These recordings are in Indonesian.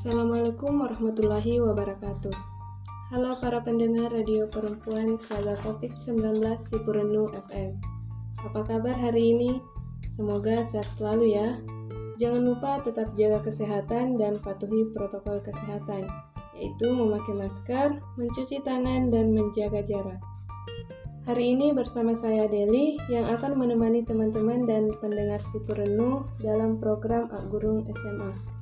Assalamualaikum warahmatullahi wabarakatuh. Halo para pendengar radio perempuan Saga COVID-19 Sipurenu FM. Apa kabar hari ini? Semoga sehat selalu ya. Jangan lupa tetap jaga kesehatan dan patuhi protokol kesehatan, yaitu memakai masker, mencuci tangan, dan menjaga jarak. Hari ini bersama saya Deli yang akan menemani teman-teman dan pendengar Sipurenu dalam program Agurung SMA.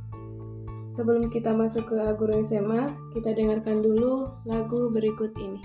Sebelum kita masuk ke Aguru SMA, kita dengarkan dulu lagu berikut ini.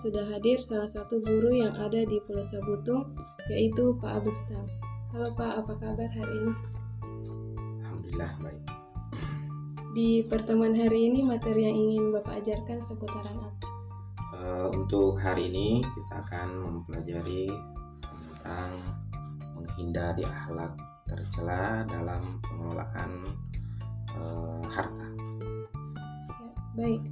Sudah hadir salah satu guru yang ada di Pulau Sabutung, yaitu Pak Abustam. Halo Pak, apa kabar hari ini? Alhamdulillah baik. Di pertemuan hari ini materi yang ingin Bapak ajarkan seputaran apa? Uh, untuk hari ini kita akan mempelajari tentang menghindari akhlak tercela dalam pengelolaan uh, harta. Baik,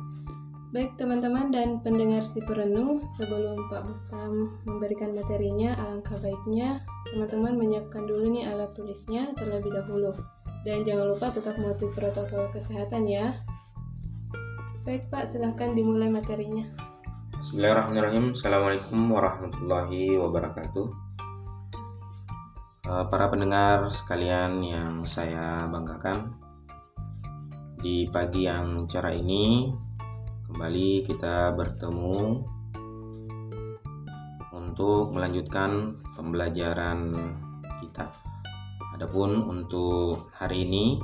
baik teman-teman dan pendengar si perenung, sebelum Pak Bustam memberikan materinya, alangkah baiknya teman-teman menyiapkan dulu nih alat tulisnya terlebih dahulu. Dan jangan lupa tetap mematuhi protokol kesehatan ya. Baik Pak, silahkan dimulai materinya. Bismillahirrahmanirrahim. Assalamualaikum warahmatullahi wabarakatuh. Eh, para pendengar sekalian yang saya banggakan, di pagi yang cerah ini kembali kita bertemu untuk melanjutkan pembelajaran kita Adapun untuk hari ini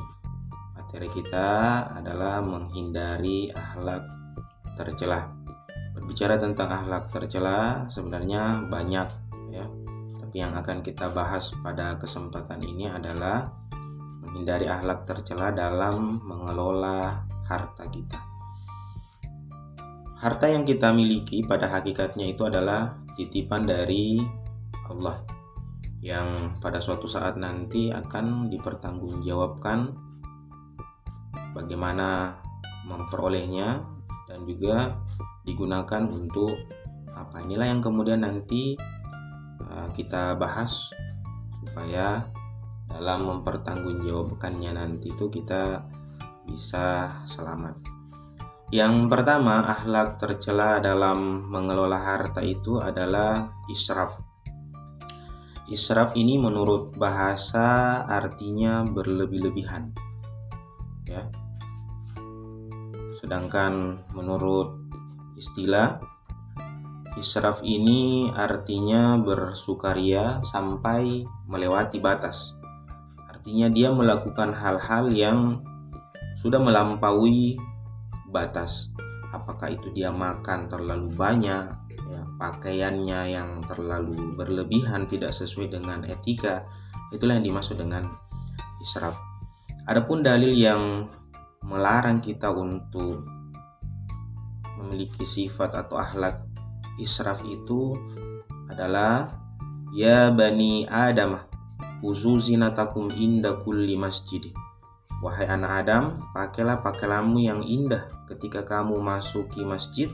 materi kita adalah menghindari akhlak tercela. Berbicara tentang akhlak tercela sebenarnya banyak ya. Tapi yang akan kita bahas pada kesempatan ini adalah menghindari akhlak tercela dalam mengelola harta kita. Harta yang kita miliki pada hakikatnya itu adalah titipan dari Allah yang pada suatu saat nanti akan dipertanggungjawabkan bagaimana memperolehnya dan juga digunakan untuk apa inilah yang kemudian nanti uh, kita bahas supaya dalam mempertanggungjawabkannya nanti itu kita bisa selamat. Yang pertama, akhlak tercela dalam mengelola harta itu adalah israf Israf ini menurut bahasa artinya berlebih-lebihan. Ya. Sedangkan menurut istilah israf ini artinya bersukaria sampai melewati batas. Artinya dia melakukan hal-hal yang sudah melampaui batas. Apakah itu dia makan terlalu banyak, ya, pakaiannya yang terlalu berlebihan tidak sesuai dengan etika itulah yang dimaksud dengan israf adapun dalil yang melarang kita untuk memiliki sifat atau akhlak israf itu adalah ya bani adam uzuzinatakum inda kulli masjid Wahai anak Adam, pakailah pakaianmu yang indah ketika kamu masuki masjid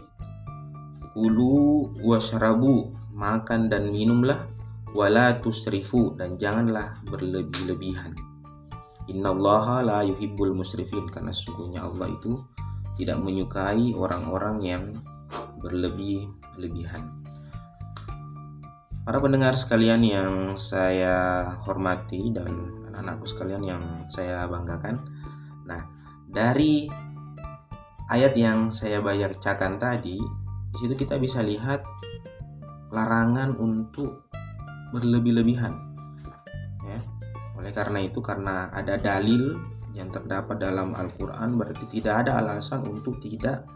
Kulu wasyarabu, makan dan minumlah, wala tusrifu dan janganlah berlebih-lebihan. Innallaha la yuhibbul musrifin karena sungguhnya Allah itu tidak menyukai orang-orang yang berlebih-lebihan. Para pendengar sekalian yang saya hormati dan anak-anakku sekalian yang saya banggakan. Nah, dari ayat yang saya bacakan tadi di situ kita bisa lihat larangan untuk berlebih-lebihan. Ya. Oleh karena itu karena ada dalil yang terdapat dalam Al-Qur'an berarti tidak ada alasan untuk tidak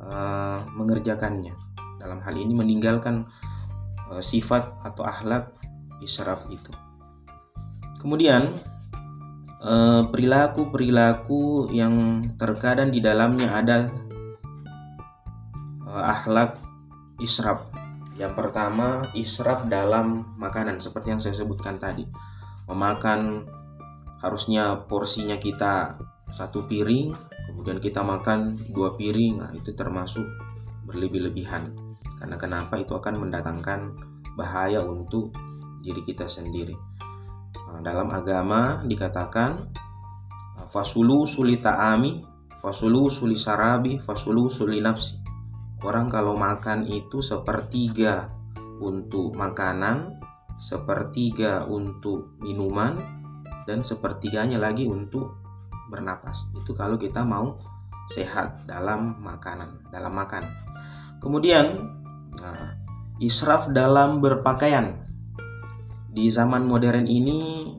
uh, mengerjakannya. Dalam hal ini meninggalkan uh, sifat atau akhlak israf itu. Kemudian perilaku-perilaku yang terkadang di dalamnya ada uh, akhlak israf. Yang pertama, israf dalam makanan seperti yang saya sebutkan tadi. Memakan harusnya porsinya kita satu piring, kemudian kita makan dua piring, nah itu termasuk berlebih-lebihan. Karena kenapa itu akan mendatangkan bahaya untuk diri kita sendiri. Nah, dalam agama dikatakan fasulu sulita ami, fasulu suli sarabi, fasulu suli nafsi. Orang kalau makan itu sepertiga untuk makanan, sepertiga untuk minuman, dan sepertiganya lagi untuk bernapas. Itu kalau kita mau sehat dalam makanan, dalam makan. Kemudian, nah, israf dalam berpakaian. Di zaman modern ini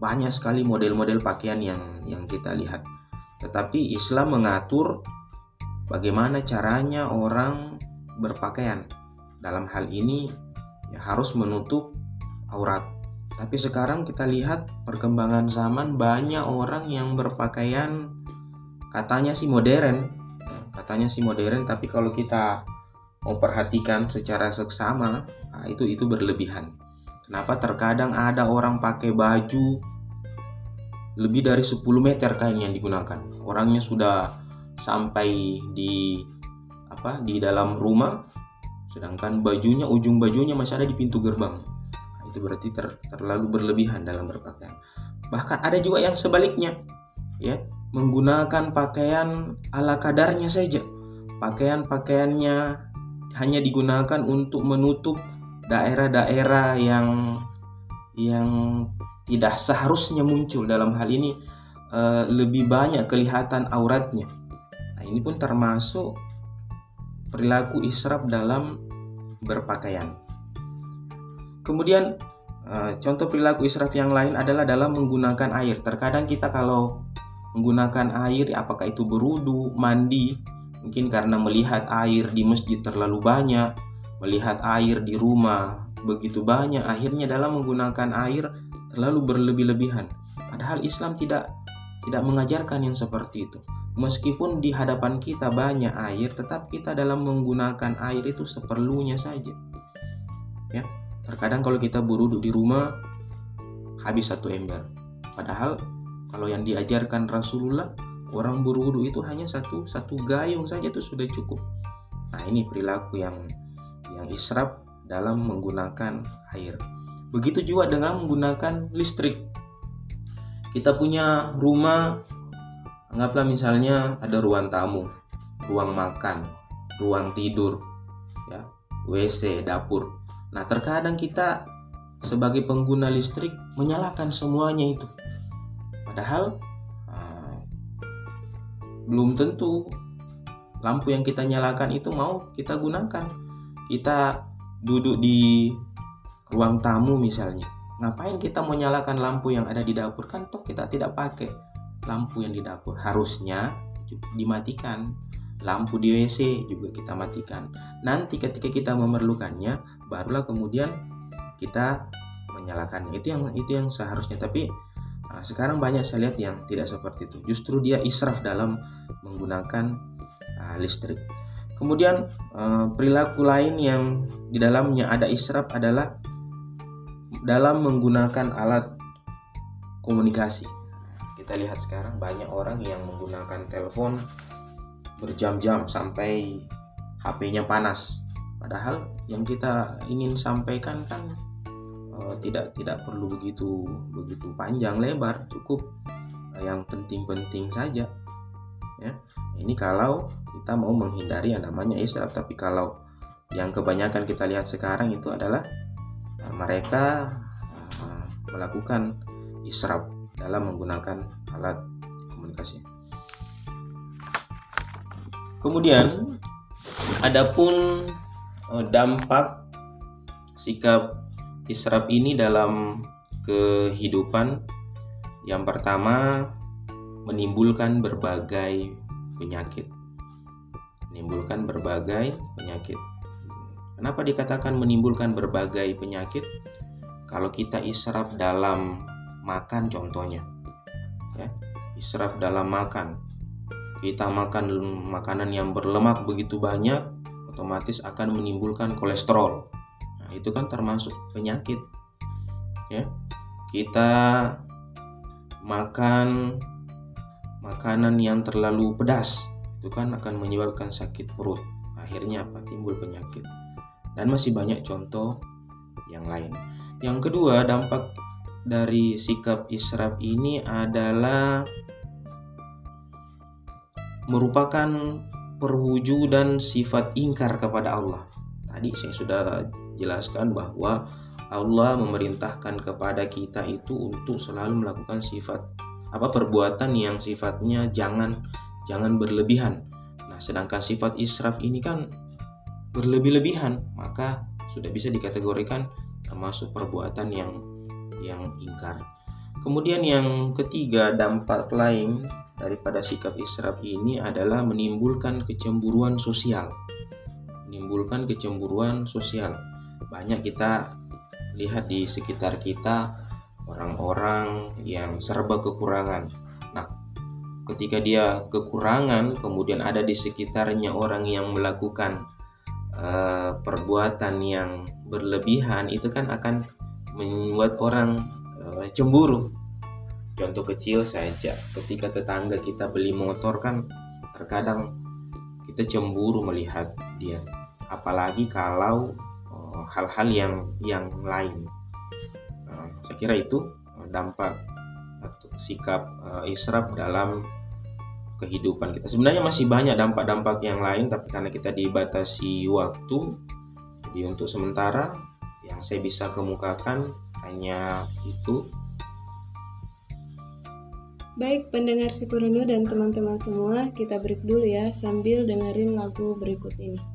banyak sekali model-model pakaian yang yang kita lihat. Tetapi Islam mengatur bagaimana caranya orang berpakaian. Dalam hal ini ya harus menutup aurat. Tapi sekarang kita lihat perkembangan zaman banyak orang yang berpakaian katanya sih modern, ya, katanya sih modern tapi kalau kita mau perhatikan secara seksama nah itu itu berlebihan. Kenapa terkadang ada orang pakai baju lebih dari 10 meter kain yang digunakan. Orangnya sudah sampai di apa di dalam rumah sedangkan bajunya ujung bajunya masih ada di pintu gerbang. Nah, itu berarti ter, terlalu berlebihan dalam berpakaian. Bahkan ada juga yang sebaliknya ya menggunakan pakaian ala kadarnya saja. Pakaian-pakaiannya hanya digunakan untuk menutup daerah-daerah yang yang tidak seharusnya muncul dalam hal ini uh, lebih banyak kelihatan auratnya Nah, ini pun termasuk perilaku israf dalam berpakaian. Kemudian Uh, contoh perilaku israf yang lain adalah dalam menggunakan air. Terkadang kita kalau menggunakan air, apakah itu berudu, mandi, mungkin karena melihat air di masjid terlalu banyak, melihat air di rumah begitu banyak, akhirnya dalam menggunakan air terlalu berlebih-lebihan. Padahal Islam tidak tidak mengajarkan yang seperti itu. Meskipun di hadapan kita banyak air, tetap kita dalam menggunakan air itu seperlunya saja. Ya, Terkadang kalau kita berudu di rumah habis satu ember. Padahal kalau yang diajarkan Rasulullah orang berudu itu hanya satu satu gayung saja itu sudah cukup. Nah ini perilaku yang yang israf dalam menggunakan air. Begitu juga dengan menggunakan listrik. Kita punya rumah, anggaplah misalnya ada ruang tamu, ruang makan, ruang tidur, ya, WC, dapur. Nah, terkadang kita sebagai pengguna listrik menyalakan semuanya itu. Padahal uh, belum tentu lampu yang kita nyalakan itu mau kita gunakan. Kita duduk di ruang tamu misalnya. Ngapain kita menyalakan lampu yang ada di dapur kan toh kita tidak pakai lampu yang di dapur. Harusnya dimatikan lampu di WC juga kita matikan. Nanti ketika kita memerlukannya, barulah kemudian kita menyalakannya. Itu yang itu yang seharusnya. Tapi uh, sekarang banyak saya lihat yang tidak seperti itu. Justru dia israf dalam menggunakan uh, listrik. Kemudian uh, perilaku lain yang di dalamnya ada israf adalah dalam menggunakan alat komunikasi. Kita lihat sekarang banyak orang yang menggunakan telepon berjam-jam sampai HP-nya panas. Padahal yang kita ingin sampaikan kan uh, tidak tidak perlu begitu begitu panjang lebar, cukup yang penting-penting saja. Ya. Ini kalau kita mau menghindari yang namanya israf, tapi kalau yang kebanyakan kita lihat sekarang itu adalah uh, mereka uh, melakukan israf dalam menggunakan alat komunikasi. Kemudian adapun eh, dampak sikap israf ini dalam kehidupan yang pertama menimbulkan berbagai penyakit. Menimbulkan berbagai penyakit. Kenapa dikatakan menimbulkan berbagai penyakit? Kalau kita israf dalam makan contohnya. Ya, israf dalam makan kita makan makanan yang berlemak begitu banyak otomatis akan menimbulkan kolesterol nah itu kan termasuk penyakit ya kita makan makanan yang terlalu pedas itu kan akan menyebabkan sakit perut. Akhirnya apa? Timbul penyakit. Dan masih banyak contoh yang lain. Yang kedua dampak dari sikap israf ini adalah merupakan perwujudan sifat ingkar kepada Allah. Tadi saya sudah jelaskan bahwa Allah memerintahkan kepada kita itu untuk selalu melakukan sifat apa perbuatan yang sifatnya jangan jangan berlebihan. Nah, sedangkan sifat israf ini kan berlebih-lebihan, maka sudah bisa dikategorikan termasuk perbuatan yang yang ingkar. Kemudian yang ketiga dampak lain daripada sikap israf ini adalah menimbulkan kecemburuan sosial. Menimbulkan kecemburuan sosial. Banyak kita lihat di sekitar kita orang-orang yang serba kekurangan. Nah, ketika dia kekurangan, kemudian ada di sekitarnya orang yang melakukan uh, perbuatan yang berlebihan, itu kan akan membuat orang uh, cemburu Contoh kecil saja, ketika tetangga kita beli motor kan terkadang kita cemburu melihat dia. Apalagi kalau oh, hal-hal uh, yang yang lain. Saya kira itu uh, dampak atau sikap uh, israf dalam kehidupan kita. Sebenarnya masih banyak dampak-dampak yang lain, tapi karena kita dibatasi waktu, jadi untuk sementara yang saya bisa kemukakan hanya itu. Baik pendengar si Purunu dan teman-teman semua, kita break dulu ya sambil dengerin lagu berikut ini.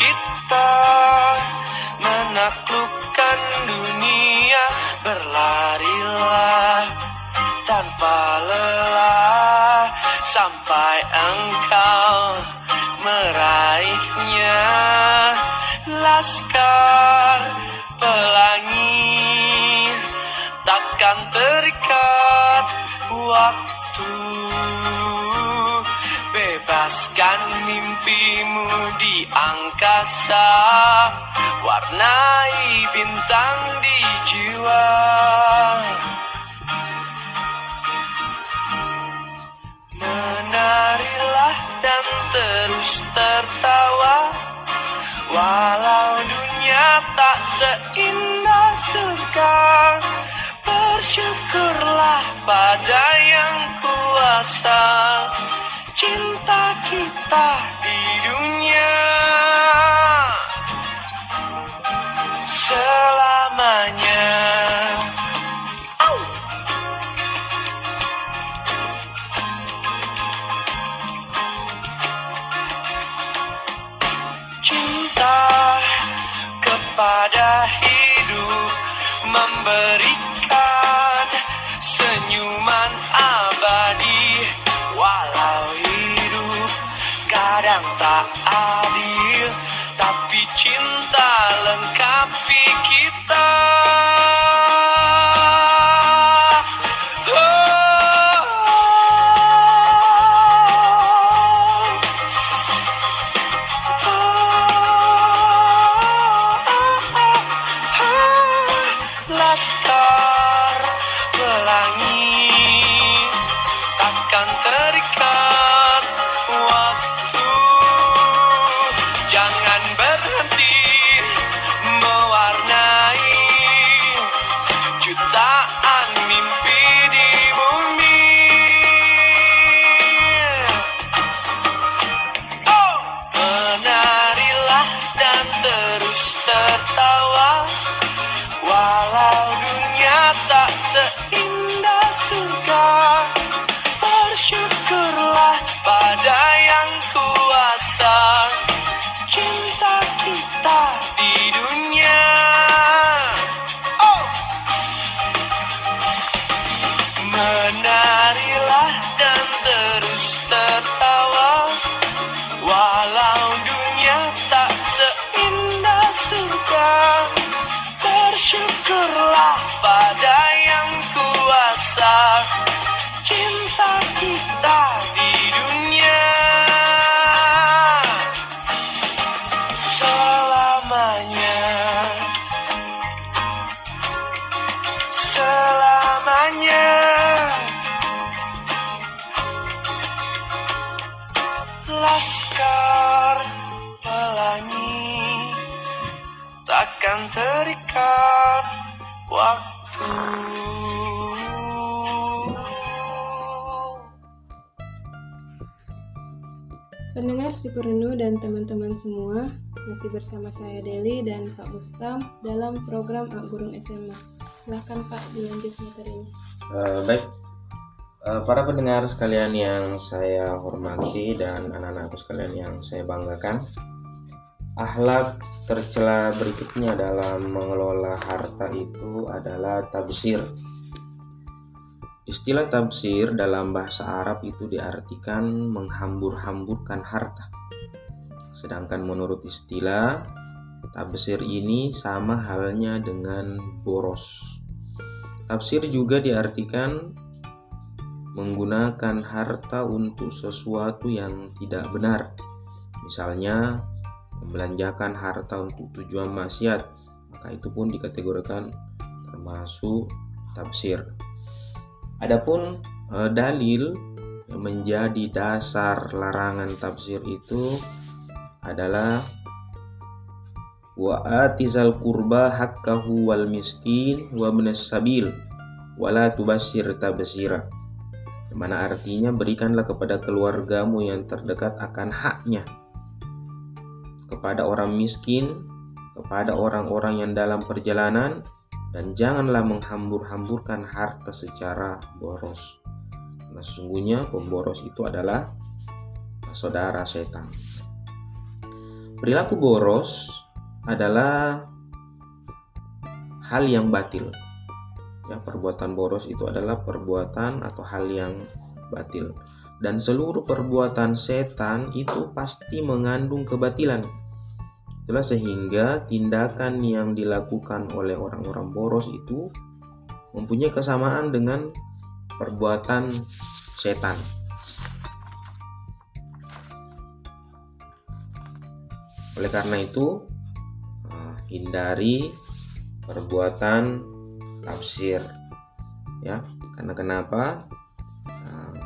Kita menaklukkan dunia berlarilah tanpa lelah sampai engkau meraihnya. Laskar mimpimu di angkasa warnai bintang di jiwa. Menarilah dan terus tertawa walau dunia tak seindah surga. Bersyukurlah pada yang kuasa cinta kita di dunia Si Perendu dan teman-teman semua, masih bersama saya Deli dan Kak Mustam dalam program Ak Gurung SMA. Silahkan Pak dilanjut materinya. Eh, baik, Eh, para pendengar sekalian yang saya hormati dan anak-anakku sekalian yang saya banggakan, Akhlak tercela berikutnya dalam mengelola harta itu adalah tabsir. Istilah tabsir dalam bahasa Arab itu diartikan menghambur-hamburkan harta. Sedangkan menurut istilah, tabsir ini sama halnya dengan boros. Tafsir juga diartikan menggunakan harta untuk sesuatu yang tidak benar. Misalnya, membelanjakan harta untuk tujuan maksiat, maka itu pun dikategorikan termasuk tafsir. Adapun eh, dalil yang menjadi dasar larangan tafsir itu adalah wa atizal qurba haqqahu wal miskin wa ibnas sabil wala tubassir tabsira mana artinya berikanlah kepada keluargamu yang terdekat akan haknya. Kepada orang miskin, kepada orang-orang yang dalam perjalanan, dan janganlah menghambur-hamburkan harta secara boros. Karena sesungguhnya pemboros itu adalah saudara setan. perilaku boros adalah hal yang batil. Ya, perbuatan boros itu adalah perbuatan atau hal yang batil. Dan seluruh perbuatan setan itu pasti mengandung kebatilan. Itulah sehingga tindakan yang dilakukan oleh orang-orang boros itu mempunyai kesamaan dengan perbuatan setan. Oleh karena itu, eh, hindari perbuatan tafsir, ya. Karena kenapa? Eh,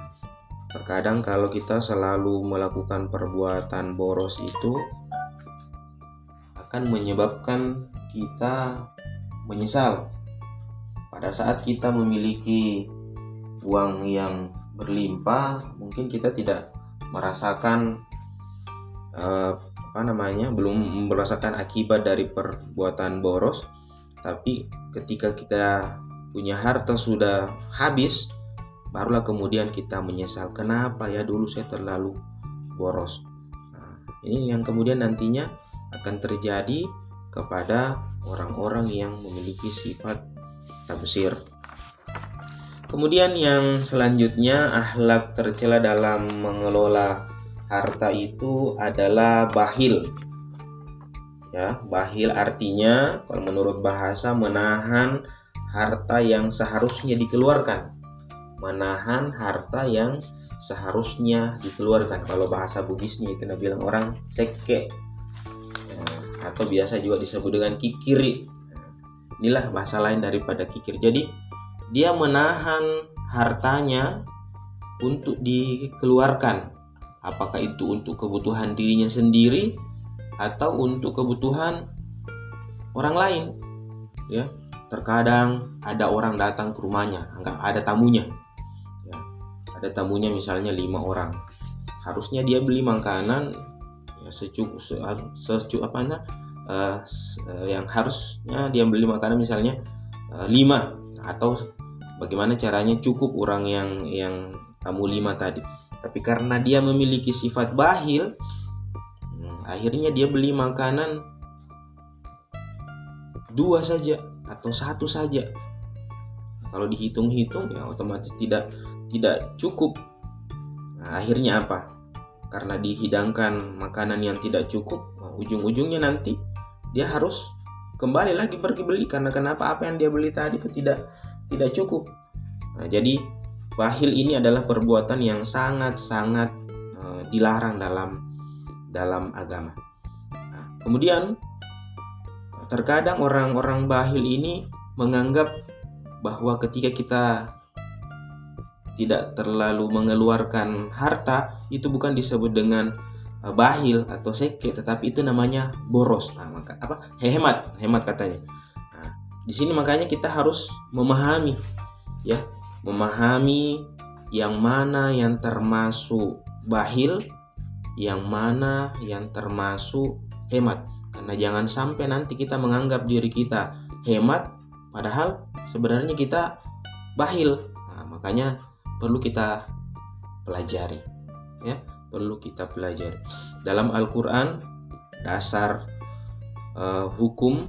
terkadang kalau kita selalu melakukan perbuatan boros itu akan menyebabkan kita menyesal. Pada saat kita memiliki uang yang berlimpah mungkin kita tidak merasakan uh, apa namanya belum merasakan akibat dari perbuatan boros. Tapi ketika kita punya harta sudah habis barulah kemudian kita menyesal kenapa ya dulu saya terlalu boros? Nah, ini yang kemudian nantinya akan terjadi kepada orang-orang yang memiliki sifat tabsir kemudian yang selanjutnya akhlak tercela dalam mengelola harta itu adalah bahil. Ya, bahil artinya kalau menurut bahasa menahan harta yang seharusnya dikeluarkan. Menahan harta yang seharusnya dikeluarkan. Kalau bahasa Buddhisnya itu bilang orang seke. Atau biasa juga disebut dengan kikiri. Inilah bahasa lain daripada kikir. Jadi dia menahan hartanya untuk dikeluarkan apakah itu untuk kebutuhan dirinya sendiri atau untuk kebutuhan orang lain ya terkadang ada orang datang ke rumahnya enggak ada tamunya ya, ada tamunya misalnya lima orang harusnya dia beli makanan secukup secukup apa nah, yang harusnya dia beli makanan misalnya uh, lima atau bagaimana caranya cukup orang yang yang tamu lima tadi tapi karena dia memiliki sifat bahil, hmm, akhirnya dia beli makanan dua saja atau satu saja. Kalau dihitung-hitung ya otomatis tidak tidak cukup. Nah, akhirnya apa? Karena dihidangkan makanan yang tidak cukup, ujung-ujungnya nanti dia harus kembali lagi pergi beli karena kenapa apa yang dia beli tadi itu tidak tidak cukup. Nah, jadi Wahil ini adalah perbuatan yang sangat-sangat uh, dilarang dalam dalam agama. Nah, kemudian terkadang orang-orang bahil ini menganggap bahwa ketika kita tidak terlalu mengeluarkan harta itu bukan disebut dengan uh, bahil atau seke tetapi itu namanya boros. Nah, maka apa? Hemat, hemat katanya. Nah, di sini makanya kita harus memahami ya memahami yang mana yang termasuk bahil, yang mana yang termasuk hemat. Karena jangan sampai nanti kita menganggap diri kita hemat, padahal sebenarnya kita bahil. Nah, makanya perlu kita pelajari, ya, perlu kita pelajari. Dalam Al-Quran, dasar uh, hukum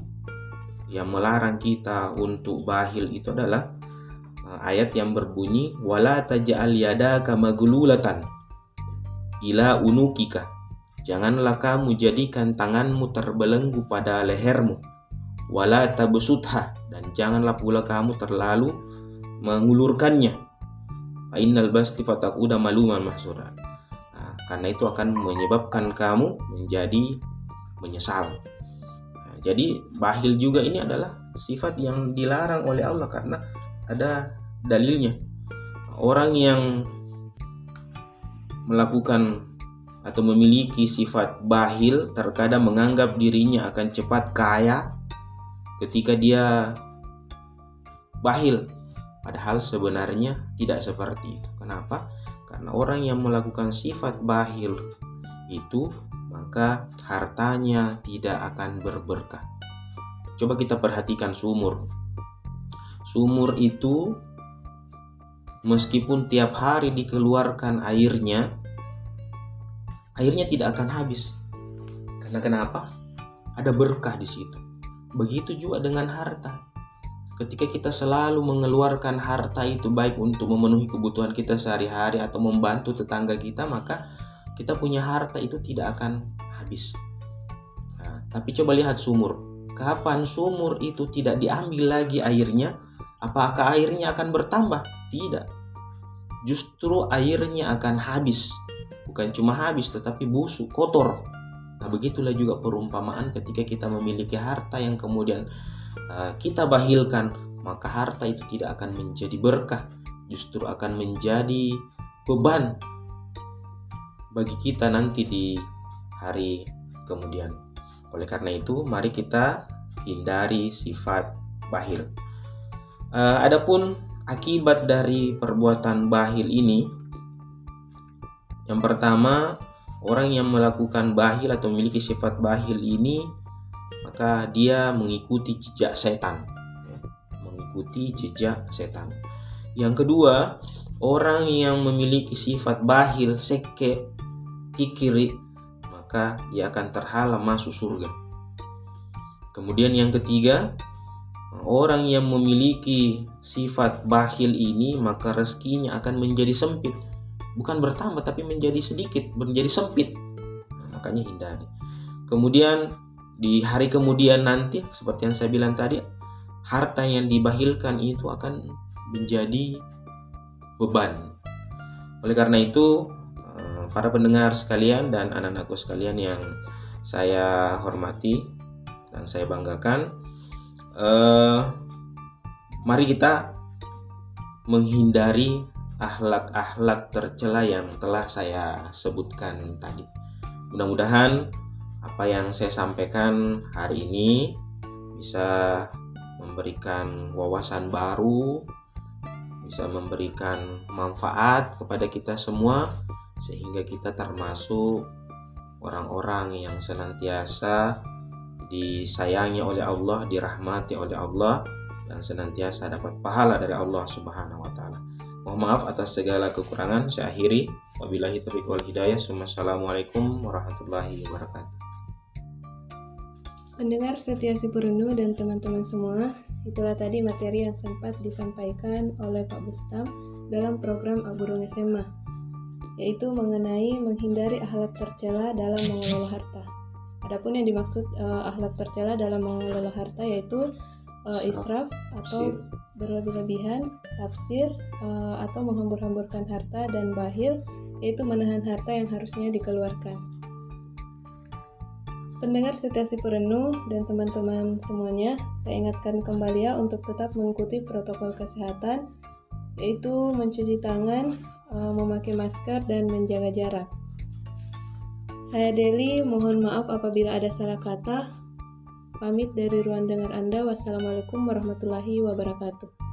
yang melarang kita untuk bahil itu adalah ayat yang berbunyi wala taj'al yadaka maghlulatan ila unukika. Janganlah kamu jadikan tanganmu terbelenggu pada lehermu. Wala tabsutha dan janganlah pula kamu terlalu mengulurkannya. Innal basti fatakuda maluman mahsura. Nah, karena itu akan menyebabkan kamu menjadi menyesal. Nah, jadi bahil juga ini adalah sifat yang dilarang oleh Allah karena ada dalilnya orang yang melakukan atau memiliki sifat bahil terkadang menganggap dirinya akan cepat kaya ketika dia bahil padahal sebenarnya tidak seperti itu kenapa karena orang yang melakukan sifat bahil itu maka hartanya tidak akan berberkah coba kita perhatikan sumur sumur itu meskipun tiap hari dikeluarkan airnya, airnya tidak akan habis. Karena kenapa? Ada berkah di situ. Begitu juga dengan harta. Ketika kita selalu mengeluarkan harta itu baik untuk memenuhi kebutuhan kita sehari-hari atau membantu tetangga kita, maka kita punya harta itu tidak akan habis. Nah, tapi coba lihat sumur. Kapan sumur itu tidak diambil lagi airnya, apakah airnya akan bertambah? Tidak. Justru airnya akan habis. Bukan cuma habis tetapi busuk, kotor. Nah, begitulah juga perumpamaan ketika kita memiliki harta yang kemudian kita bahilkan, maka harta itu tidak akan menjadi berkah, justru akan menjadi beban bagi kita nanti di hari kemudian. Oleh karena itu, mari kita hindari sifat bahil. Uh, adapun akibat dari perbuatan bahil ini, yang pertama, orang yang melakukan bahil atau memiliki sifat bahil ini maka dia mengikuti jejak setan. Mengikuti jejak setan. Yang kedua orang yang memiliki sifat bahil seke kikiri maka ia akan terhalang masuk surga. Kemudian yang ketiga orang yang memiliki sifat bahil ini maka rezekinya akan menjadi sempit. Bukan bertambah tapi menjadi sedikit menjadi sempit. Nah, makanya hindari. Kemudian di hari kemudian nanti seperti yang saya bilang tadi harta yang dibahilkan itu akan menjadi beban. Oleh karena itu eh, para pendengar sekalian dan anak-anakku sekalian yang saya hormati dan saya banggakan eh, mari kita menghindari akhlak-akhlak tercela yang telah saya sebutkan tadi. Mudah-mudahan apa yang saya sampaikan hari ini bisa memberikan wawasan baru, bisa memberikan manfaat kepada kita semua, sehingga kita termasuk orang-orang yang senantiasa disayangi oleh Allah, dirahmati oleh Allah, dan senantiasa dapat pahala dari Allah Subhanahu wa Ta'ala. Mohon maaf atas segala kekurangan. Saya akhiri. Wabillahi taufiq wal hidayah. Wassalamualaikum warahmatullahi wabarakatuh. Pendengar setia si Purenu dan teman-teman semua, itulah tadi materi yang sempat disampaikan oleh Pak Bustam dalam program Aburung SMA, yaitu mengenai menghindari akhlak tercela dalam mengelola harta. Adapun yang dimaksud uh, akhlak tercela dalam mengelola harta yaitu uh, israf atau berlebih-lebihan, tafsir uh, atau menghambur-hamburkan harta dan bahil yaitu menahan harta yang harusnya dikeluarkan. Pendengar setia si perenuh dan teman-teman semuanya, saya ingatkan kembali ya untuk tetap mengikuti protokol kesehatan, yaitu mencuci tangan, eh, memakai masker, dan menjaga jarak. Saya Deli, mohon maaf apabila ada salah kata. Pamit dari ruang dengar Anda. Wassalamualaikum warahmatullahi wabarakatuh.